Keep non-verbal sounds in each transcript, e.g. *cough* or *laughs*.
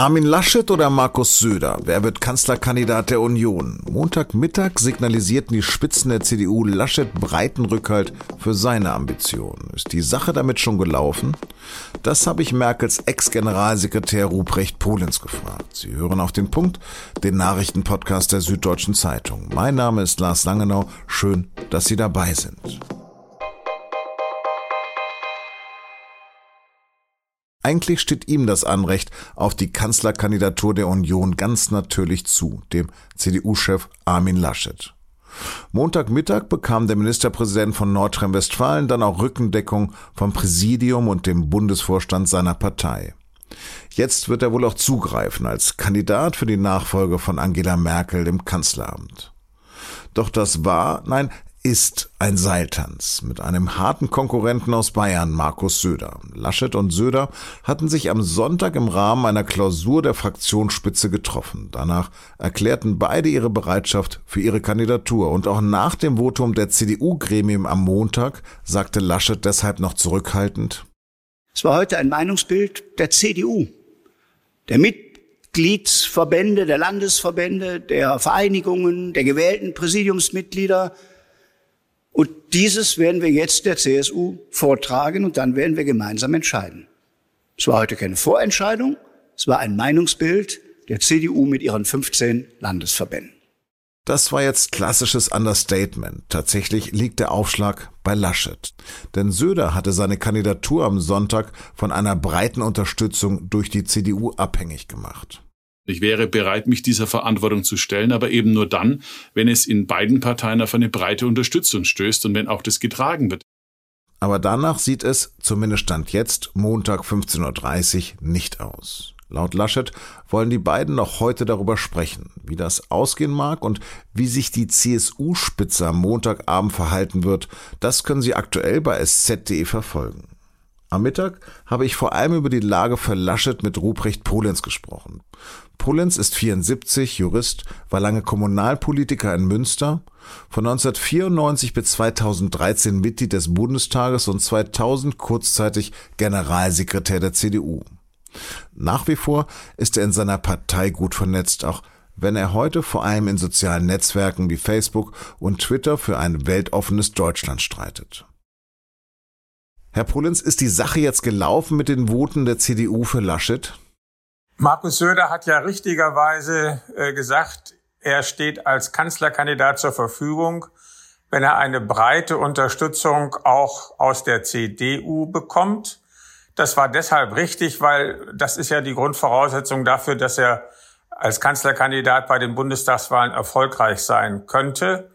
Armin Laschet oder Markus Söder? Wer wird Kanzlerkandidat der Union? Montagmittag signalisierten die Spitzen der CDU Laschet breiten Rückhalt für seine Ambitionen. Ist die Sache damit schon gelaufen? Das habe ich Merkels Ex-Generalsekretär Ruprecht Polenz gefragt. Sie hören auf den Punkt, den Nachrichtenpodcast der Süddeutschen Zeitung. Mein Name ist Lars Langenau. Schön, dass Sie dabei sind. Eigentlich steht ihm das Anrecht auf die Kanzlerkandidatur der Union ganz natürlich zu, dem CDU-Chef Armin Laschet. Montagmittag bekam der Ministerpräsident von Nordrhein-Westfalen dann auch Rückendeckung vom Präsidium und dem Bundesvorstand seiner Partei. Jetzt wird er wohl auch zugreifen als Kandidat für die Nachfolge von Angela Merkel im Kanzleramt. Doch das war, nein, ist ein Seiltanz mit einem harten Konkurrenten aus Bayern, Markus Söder. Laschet und Söder hatten sich am Sonntag im Rahmen einer Klausur der Fraktionsspitze getroffen. Danach erklärten beide ihre Bereitschaft für ihre Kandidatur. Und auch nach dem Votum der CDU-Gremium am Montag sagte Laschet deshalb noch zurückhaltend, Es war heute ein Meinungsbild der CDU, der Mitgliedsverbände, der Landesverbände, der Vereinigungen, der gewählten Präsidiumsmitglieder, und dieses werden wir jetzt der CSU vortragen und dann werden wir gemeinsam entscheiden. Es war heute keine Vorentscheidung, es war ein Meinungsbild der CDU mit ihren 15 Landesverbänden. Das war jetzt klassisches Understatement. Tatsächlich liegt der Aufschlag bei Laschet. Denn Söder hatte seine Kandidatur am Sonntag von einer breiten Unterstützung durch die CDU abhängig gemacht. Ich wäre bereit, mich dieser Verantwortung zu stellen, aber eben nur dann, wenn es in beiden Parteien auf eine breite Unterstützung stößt und wenn auch das getragen wird. Aber danach sieht es, zumindest Stand jetzt, Montag 15.30 Uhr, nicht aus. Laut Laschet wollen die beiden noch heute darüber sprechen, wie das ausgehen mag und wie sich die CSU-Spitze am Montagabend verhalten wird. Das können Sie aktuell bei sz.de verfolgen. Am Mittag habe ich vor allem über die Lage für Laschet mit Ruprecht Polenz gesprochen. Polenz ist 74, Jurist, war lange Kommunalpolitiker in Münster, von 1994 bis 2013 Mitglied des Bundestages und 2000 kurzzeitig Generalsekretär der CDU. Nach wie vor ist er in seiner Partei gut vernetzt, auch wenn er heute vor allem in sozialen Netzwerken wie Facebook und Twitter für ein weltoffenes Deutschland streitet. Herr Polenz, ist die Sache jetzt gelaufen mit den Voten der CDU für Laschet? Markus Söder hat ja richtigerweise äh, gesagt, er steht als Kanzlerkandidat zur Verfügung, wenn er eine breite Unterstützung auch aus der CDU bekommt. Das war deshalb richtig, weil das ist ja die Grundvoraussetzung dafür, dass er als Kanzlerkandidat bei den Bundestagswahlen erfolgreich sein könnte.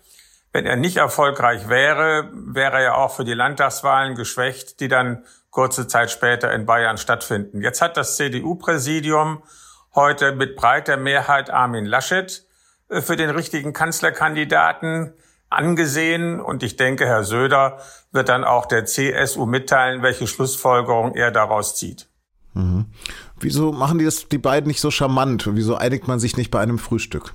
Wenn er nicht erfolgreich wäre, wäre er auch für die Landtagswahlen geschwächt, die dann kurze Zeit später in Bayern stattfinden. Jetzt hat das CDU-Präsidium heute mit breiter Mehrheit Armin Laschet äh, für den richtigen Kanzlerkandidaten angesehen. Und ich denke, Herr Söder wird dann auch der CSU mitteilen, welche Schlussfolgerung er daraus zieht. Mhm. Wieso machen die das die beiden nicht so charmant? Wieso einigt man sich nicht bei einem Frühstück?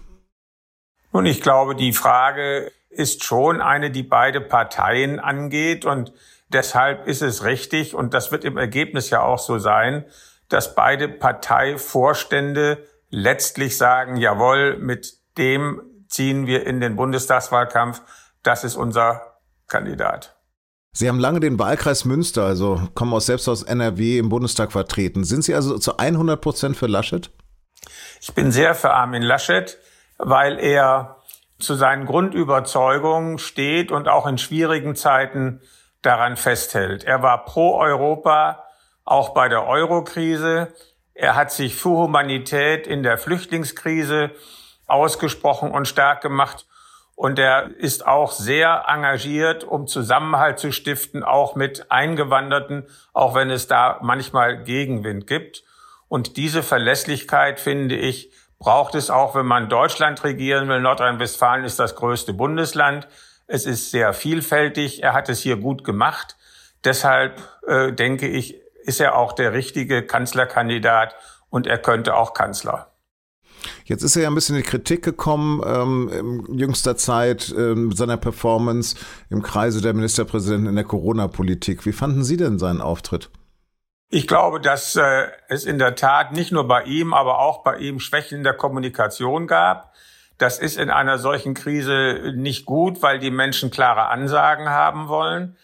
Nun, ich glaube, die Frage ist schon eine, die beide Parteien angeht und deshalb ist es richtig und das wird im Ergebnis ja auch so sein, dass beide Parteivorstände letztlich sagen, jawohl, mit dem ziehen wir in den Bundestagswahlkampf, das ist unser Kandidat. Sie haben lange den Wahlkreis Münster, also kommen aus selbst aus NRW im Bundestag vertreten. Sind Sie also zu 100 Prozent für Laschet? Ich bin sehr für Armin Laschet, weil er zu seinen Grundüberzeugungen steht und auch in schwierigen Zeiten daran festhält. Er war pro Europa, auch bei der Eurokrise. Er hat sich für Humanität in der Flüchtlingskrise ausgesprochen und stark gemacht. Und er ist auch sehr engagiert, um Zusammenhalt zu stiften, auch mit Eingewanderten, auch wenn es da manchmal Gegenwind gibt. Und diese Verlässlichkeit, finde ich, braucht es auch, wenn man Deutschland regieren will. Nordrhein-Westfalen ist das größte Bundesland. Es ist sehr vielfältig. Er hat es hier gut gemacht. Deshalb äh, denke ich, ist er auch der richtige Kanzlerkandidat und er könnte auch Kanzler. Jetzt ist er ja ein bisschen in die Kritik gekommen ähm, in jüngster Zeit äh, mit seiner Performance im Kreise der Ministerpräsidenten in der Corona-Politik. Wie fanden Sie denn seinen Auftritt? Ich glaube, dass äh, es in der Tat nicht nur bei ihm, aber auch bei ihm Schwächen in der Kommunikation gab. Das ist in einer solchen Krise nicht gut, weil die Menschen klare Ansagen haben wollen.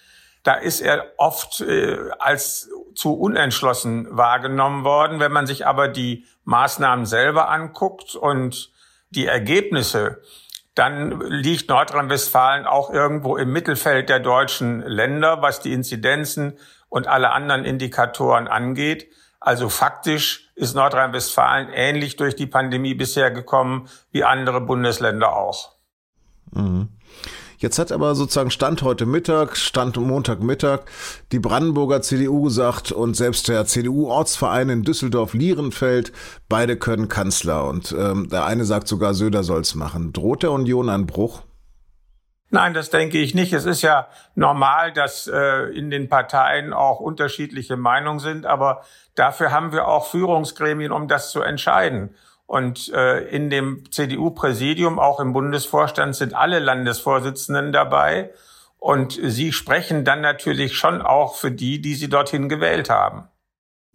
Da ist er oft äh, als zu unentschlossen wahrgenommen worden. Wenn man sich aber die Maßnahmen selber anguckt und die Ergebnisse, dann liegt Nordrhein-Westfalen auch irgendwo im Mittelfeld der deutschen Länder, was die Inzidenzen und alle anderen Indikatoren angeht. Also faktisch ist Nordrhein-Westfalen ähnlich durch die Pandemie bisher gekommen wie andere Bundesländer auch. Mhm. Jetzt hat aber sozusagen Stand heute Mittag, Stand Montagmittag, die Brandenburger CDU gesagt und selbst der CDU-Ortsverein in Düsseldorf-Lierenfeld, beide können Kanzler. Und ähm, der eine sagt sogar, Söder soll's machen. Droht der Union ein Bruch? Nein, das denke ich nicht. Es ist ja normal, dass äh, in den Parteien auch unterschiedliche Meinungen sind, aber dafür haben wir auch Führungsgremien, um das zu entscheiden. Und äh, in dem CDU-Präsidium, auch im Bundesvorstand, sind alle Landesvorsitzenden dabei. Und sie sprechen dann natürlich schon auch für die, die sie dorthin gewählt haben.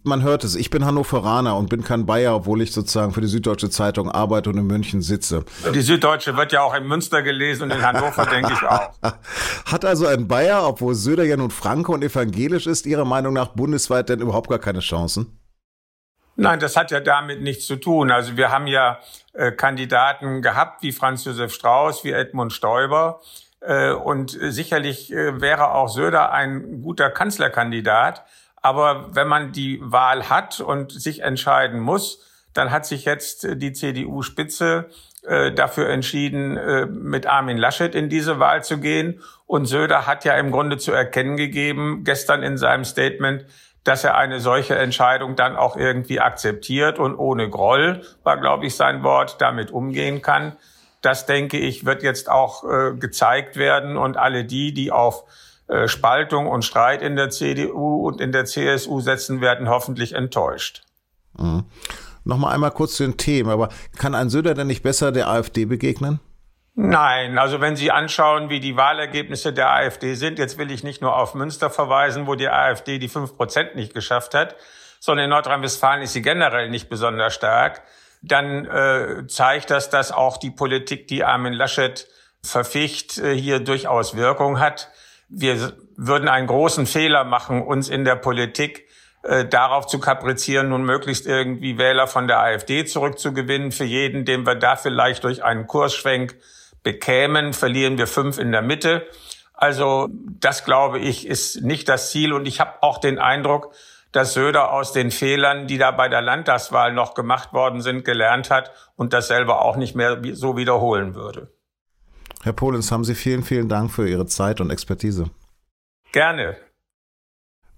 Man hört es, ich bin Hannoveraner und bin kein Bayer, obwohl ich sozusagen für die Süddeutsche Zeitung arbeite und in München sitze. Die Süddeutsche wird ja auch in Münster gelesen und in Hannover denke ich auch. *laughs* Hat also ein Bayer, obwohl Söder ja nun Franke und evangelisch ist, Ihrer Meinung nach bundesweit denn überhaupt gar keine Chancen? Nein, das hat ja damit nichts zu tun. Also wir haben ja äh, Kandidaten gehabt wie Franz Josef Strauß, wie Edmund Stoiber. Äh, und sicherlich äh, wäre auch Söder ein guter Kanzlerkandidat. Aber wenn man die Wahl hat und sich entscheiden muss, dann hat sich jetzt die CDU-Spitze äh, dafür entschieden, äh, mit Armin Laschet in diese Wahl zu gehen. Und Söder hat ja im Grunde zu erkennen gegeben, gestern in seinem Statement, dass er eine solche Entscheidung dann auch irgendwie akzeptiert und ohne Groll, war, glaube ich, sein Wort, damit umgehen kann. Das, denke ich, wird jetzt auch äh, gezeigt werden und alle die, die auf äh, Spaltung und Streit in der CDU und in der CSU setzen, werden hoffentlich enttäuscht. Mhm. Nochmal einmal kurz zu den Themen, aber kann ein Söder denn nicht besser der AfD begegnen? Nein, also wenn Sie anschauen, wie die Wahlergebnisse der AfD sind, jetzt will ich nicht nur auf Münster verweisen, wo die AfD die fünf Prozent nicht geschafft hat, sondern in Nordrhein-Westfalen ist sie generell nicht besonders stark, dann äh, zeigt das, dass auch die Politik, die Armin Laschet verficht, äh, hier durchaus Wirkung hat wir würden einen großen Fehler machen, uns in der Politik äh, darauf zu kaprizieren, nun möglichst irgendwie Wähler von der AfD zurückzugewinnen. Für jeden, den wir da vielleicht durch einen Kursschwenk bekämen, verlieren wir fünf in der Mitte. Also das, glaube ich, ist nicht das Ziel. Und ich habe auch den Eindruck, dass Söder aus den Fehlern, die da bei der Landtagswahl noch gemacht worden sind, gelernt hat und das selber auch nicht mehr so wiederholen würde. Herr Polens, haben Sie vielen, vielen Dank für Ihre Zeit und Expertise. Gerne.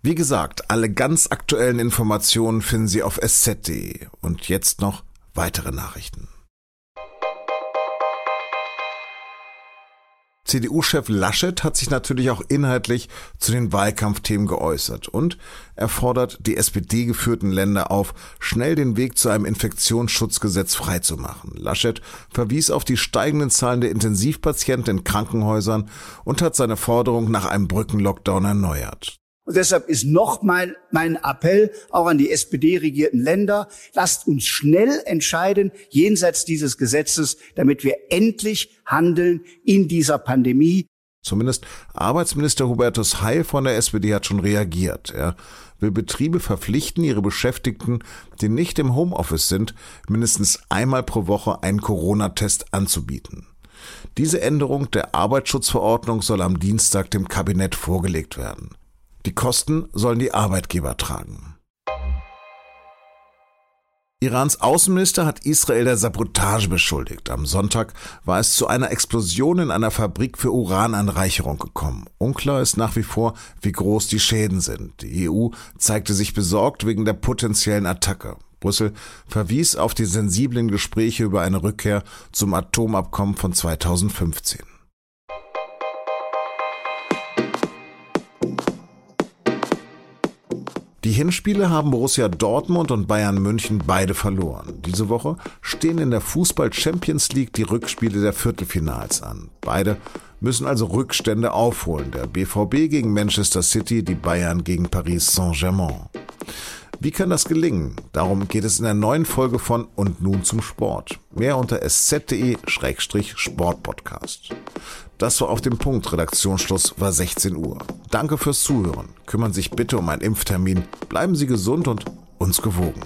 Wie gesagt, alle ganz aktuellen Informationen finden Sie auf sz.de. Und jetzt noch weitere Nachrichten. CDU-Chef Laschet hat sich natürlich auch inhaltlich zu den Wahlkampfthemen geäußert und er fordert die SPD-geführten Länder auf, schnell den Weg zu einem Infektionsschutzgesetz freizumachen. Laschet verwies auf die steigenden Zahlen der Intensivpatienten in Krankenhäusern und hat seine Forderung nach einem Brückenlockdown erneuert. Und deshalb ist noch mein, mein Appell auch an die SPD-regierten Länder, lasst uns schnell entscheiden jenseits dieses Gesetzes, damit wir endlich handeln in dieser Pandemie. Zumindest Arbeitsminister Hubertus Heil von der SPD hat schon reagiert. Er will Betriebe verpflichten, ihre Beschäftigten, die nicht im Homeoffice sind, mindestens einmal pro Woche einen Corona-Test anzubieten. Diese Änderung der Arbeitsschutzverordnung soll am Dienstag dem Kabinett vorgelegt werden. Die Kosten sollen die Arbeitgeber tragen. Irans Außenminister hat Israel der Sabotage beschuldigt. Am Sonntag war es zu einer Explosion in einer Fabrik für Urananreicherung gekommen. Unklar ist nach wie vor, wie groß die Schäden sind. Die EU zeigte sich besorgt wegen der potenziellen Attacke. Brüssel verwies auf die sensiblen Gespräche über eine Rückkehr zum Atomabkommen von 2015. Die Hinspiele haben Borussia Dortmund und Bayern München beide verloren. Diese Woche stehen in der Fußball Champions League die Rückspiele der Viertelfinals an. Beide müssen also Rückstände aufholen. Der BVB gegen Manchester City, die Bayern gegen Paris Saint-Germain. Wie kann das gelingen? Darum geht es in der neuen Folge von Und nun zum Sport. Mehr unter sz.de-sportpodcast. Das war auf dem Punkt. Redaktionsschluss war 16 Uhr. Danke fürs Zuhören. Kümmern Sie sich bitte um einen Impftermin. Bleiben Sie gesund und uns gewogen.